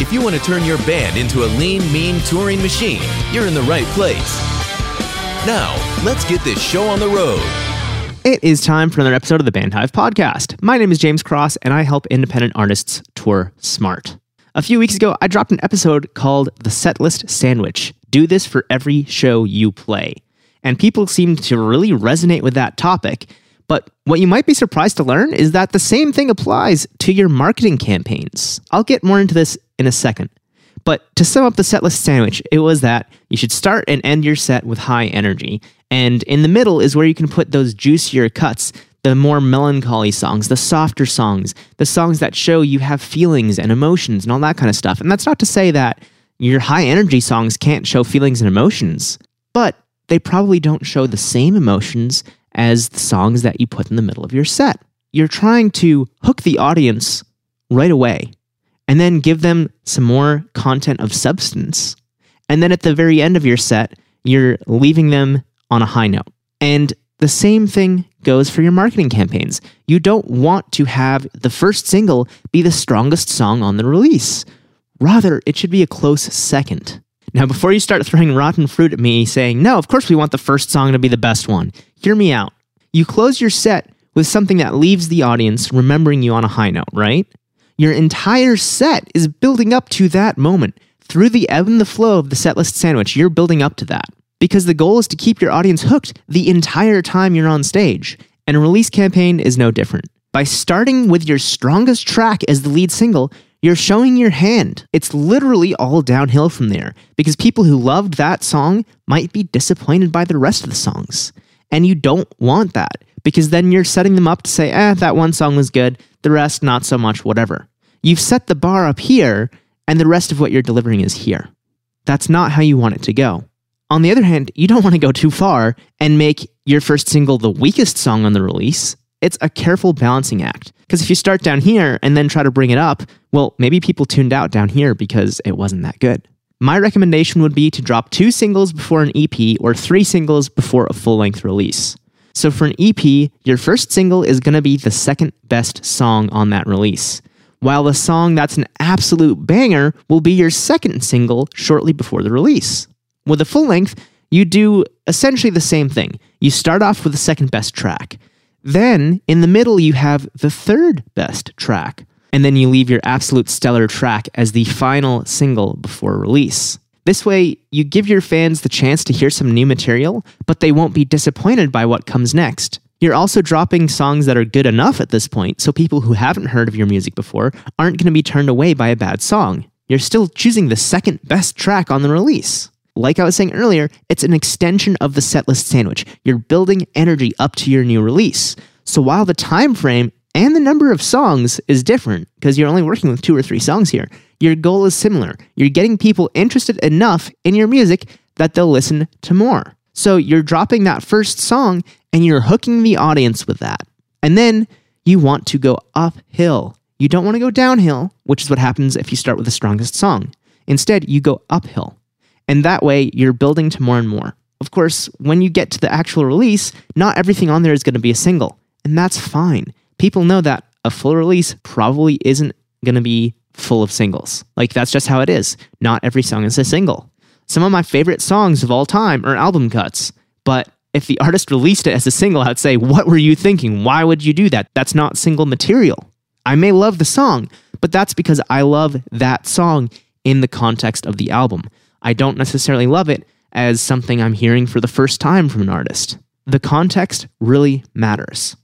If you want to turn your band into a lean, mean touring machine, you're in the right place. Now, let's get this show on the road. It is time for another episode of the Bandhive Podcast. My name is James Cross, and I help independent artists tour smart. A few weeks ago, I dropped an episode called The Setlist Sandwich Do This for Every Show You Play. And people seemed to really resonate with that topic. But what you might be surprised to learn is that the same thing applies to your marketing campaigns. I'll get more into this in a second. But to sum up the setlist sandwich, it was that you should start and end your set with high energy. And in the middle is where you can put those juicier cuts, the more melancholy songs, the softer songs, the songs that show you have feelings and emotions and all that kind of stuff. And that's not to say that your high energy songs can't show feelings and emotions, but they probably don't show the same emotions as the songs that you put in the middle of your set. You're trying to hook the audience right away and then give them some more content of substance. And then at the very end of your set, you're leaving them on a high note. And the same thing goes for your marketing campaigns. You don't want to have the first single be the strongest song on the release. Rather, it should be a close second. Now, before you start throwing rotten fruit at me saying, no, of course we want the first song to be the best one, hear me out. You close your set with something that leaves the audience remembering you on a high note, right? Your entire set is building up to that moment. Through the ebb and the flow of the setlist sandwich, you're building up to that. Because the goal is to keep your audience hooked the entire time you're on stage. And a release campaign is no different. By starting with your strongest track as the lead single, you're showing your hand. It's literally all downhill from there because people who loved that song might be disappointed by the rest of the songs. And you don't want that because then you're setting them up to say, eh, that one song was good, the rest not so much, whatever. You've set the bar up here, and the rest of what you're delivering is here. That's not how you want it to go. On the other hand, you don't want to go too far and make your first single the weakest song on the release. It's a careful balancing act. Because if you start down here and then try to bring it up, well, maybe people tuned out down here because it wasn't that good. My recommendation would be to drop two singles before an EP or three singles before a full length release. So for an EP, your first single is going to be the second best song on that release, while the song that's an absolute banger will be your second single shortly before the release. With a full length, you do essentially the same thing. You start off with the second best track. Then, in the middle, you have the third best track. And then you leave your absolute stellar track as the final single before release. This way, you give your fans the chance to hear some new material, but they won't be disappointed by what comes next. You're also dropping songs that are good enough at this point, so people who haven't heard of your music before aren't going to be turned away by a bad song. You're still choosing the second best track on the release. Like I was saying earlier, it's an extension of the setlist sandwich. You're building energy up to your new release. So while the time frame and the number of songs is different because you're only working with two or three songs here, your goal is similar. You're getting people interested enough in your music that they'll listen to more. So you're dropping that first song and you're hooking the audience with that. And then you want to go uphill. You don't want to go downhill, which is what happens if you start with the strongest song. Instead, you go uphill. And that way, you're building to more and more. Of course, when you get to the actual release, not everything on there is going to be a single. And that's fine. People know that a full release probably isn't going to be full of singles. Like, that's just how it is. Not every song is a single. Some of my favorite songs of all time are album cuts, but if the artist released it as a single, I'd say, What were you thinking? Why would you do that? That's not single material. I may love the song, but that's because I love that song in the context of the album. I don't necessarily love it as something I'm hearing for the first time from an artist. The context really matters.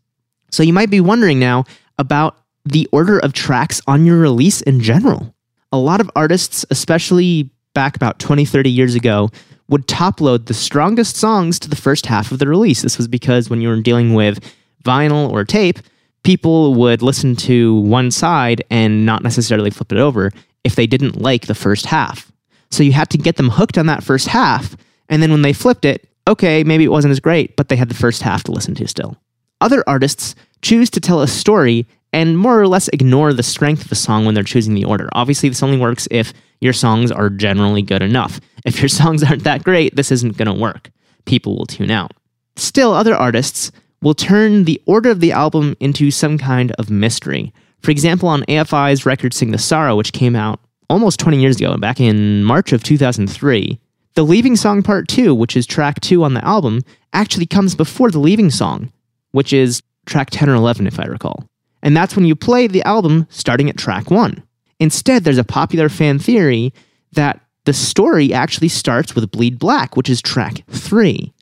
So you might be wondering now about the order of tracks on your release in general. A lot of artists, especially back about 20, 30 years ago, would top load the strongest songs to the first half of the release. This was because when you were dealing with vinyl or tape, people would listen to one side and not necessarily flip it over if they didn't like the first half. So you had to get them hooked on that first half, and then when they flipped it, okay, maybe it wasn't as great, but they had the first half to listen to still. Other artists choose to tell a story and more or less ignore the strength of the song when they're choosing the order. Obviously, this only works if your songs are generally good enough. If your songs aren't that great, this isn't going to work. People will tune out. Still, other artists will turn the order of the album into some kind of mystery. For example, on AFI's record Sing the Sorrow, which came out almost 20 years ago, back in March of 2003, the Leaving Song Part 2, which is track 2 on the album, actually comes before the Leaving Song, which is track 10 or 11, if I recall. And that's when you play the album starting at track 1. Instead, there's a popular fan theory that the story actually starts with Bleed Black, which is track 3.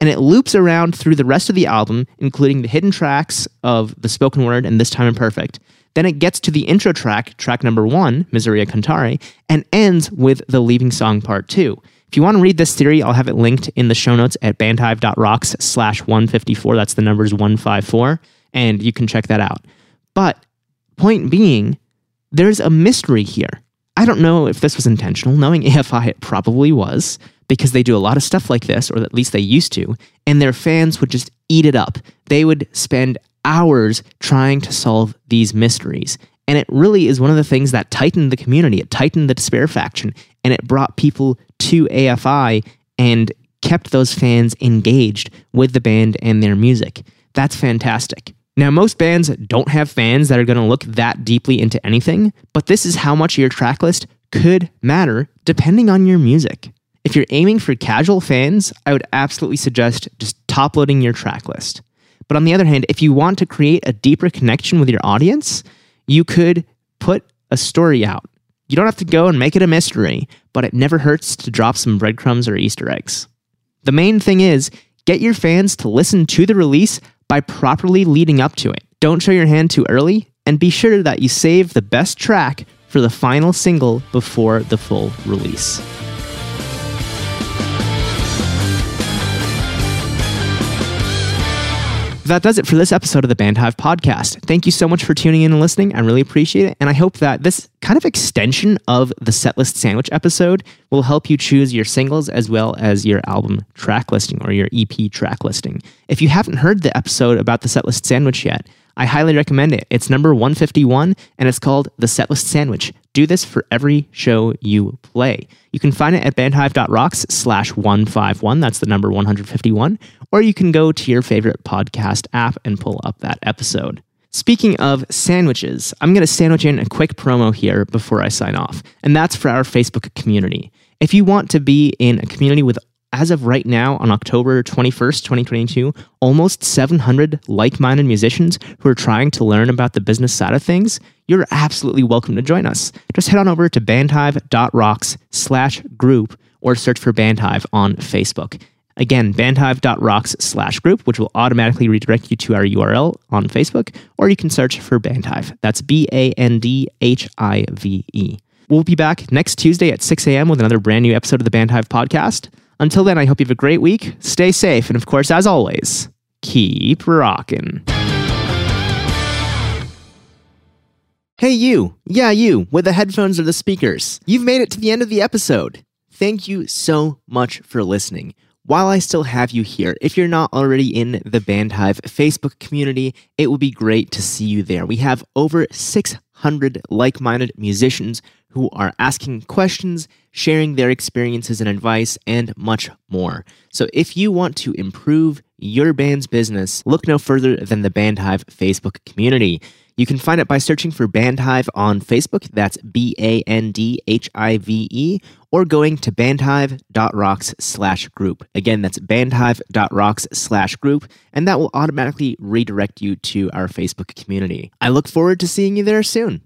And it loops around through the rest of the album, including the hidden tracks of The Spoken Word and This Time Imperfect. Then it gets to the intro track, track number one, Miseria Cantare, and ends with the leaving song part two. If you want to read this theory, I'll have it linked in the show notes at bandhive.rocks slash 154. That's the numbers 154. And you can check that out. But point being, there's a mystery here. I don't know if this was intentional. Knowing AFI, it probably was because they do a lot of stuff like this, or at least they used to, and their fans would just eat it up. They would spend hours trying to solve these mysteries. And it really is one of the things that tightened the community. It tightened the Despair faction and it brought people to AFI and kept those fans engaged with the band and their music. That's fantastic. Now, most bands don't have fans that are going to look that deeply into anything, but this is how much your tracklist could matter depending on your music. If you're aiming for casual fans, I would absolutely suggest just top loading your tracklist. But on the other hand, if you want to create a deeper connection with your audience, you could put a story out. You don't have to go and make it a mystery, but it never hurts to drop some breadcrumbs or Easter eggs. The main thing is get your fans to listen to the release by properly leading up to it. Don't show your hand too early, and be sure that you save the best track for the final single before the full release. That does it for this episode of the Bandhive podcast. Thank you so much for tuning in and listening. I really appreciate it. And I hope that this kind of extension of the setlist sandwich episode will help you choose your singles as well as your album track listing or your EP track listing. If you haven't heard the episode about the setlist sandwich yet, I highly recommend it. It's number 151 and it's called The Setlist Sandwich. Do this for every show you play. You can find it at bandhive.rocks slash 151. That's the number 151. Or you can go to your favorite podcast app and pull up that episode. Speaking of sandwiches, I'm going to sandwich in a quick promo here before I sign off, and that's for our Facebook community. If you want to be in a community with as of right now, on October 21st, 2022, almost 700 like minded musicians who are trying to learn about the business side of things, you're absolutely welcome to join us. Just head on over to bandhive.rocks slash group or search for Bandhive on Facebook. Again, bandhive.rocks slash group, which will automatically redirect you to our URL on Facebook, or you can search for Bandhive. That's B A N D H I V E. We'll be back next Tuesday at 6 a.m. with another brand new episode of the Bandhive podcast. Until then, I hope you have a great week. Stay safe. And of course, as always, keep rocking. Hey, you. Yeah, you, with the headphones or the speakers. You've made it to the end of the episode. Thank you so much for listening. While I still have you here, if you're not already in the Bandhive Facebook community, it would be great to see you there. We have over 600 like minded musicians who are asking questions, sharing their experiences and advice, and much more. So if you want to improve your band's business, look no further than the Bandhive Facebook community. You can find it by searching for Bandhive on Facebook. That's B A N D H I V E, or going to bandhive.rocks slash group. Again, that's bandhive.rocks slash group, and that will automatically redirect you to our Facebook community. I look forward to seeing you there soon.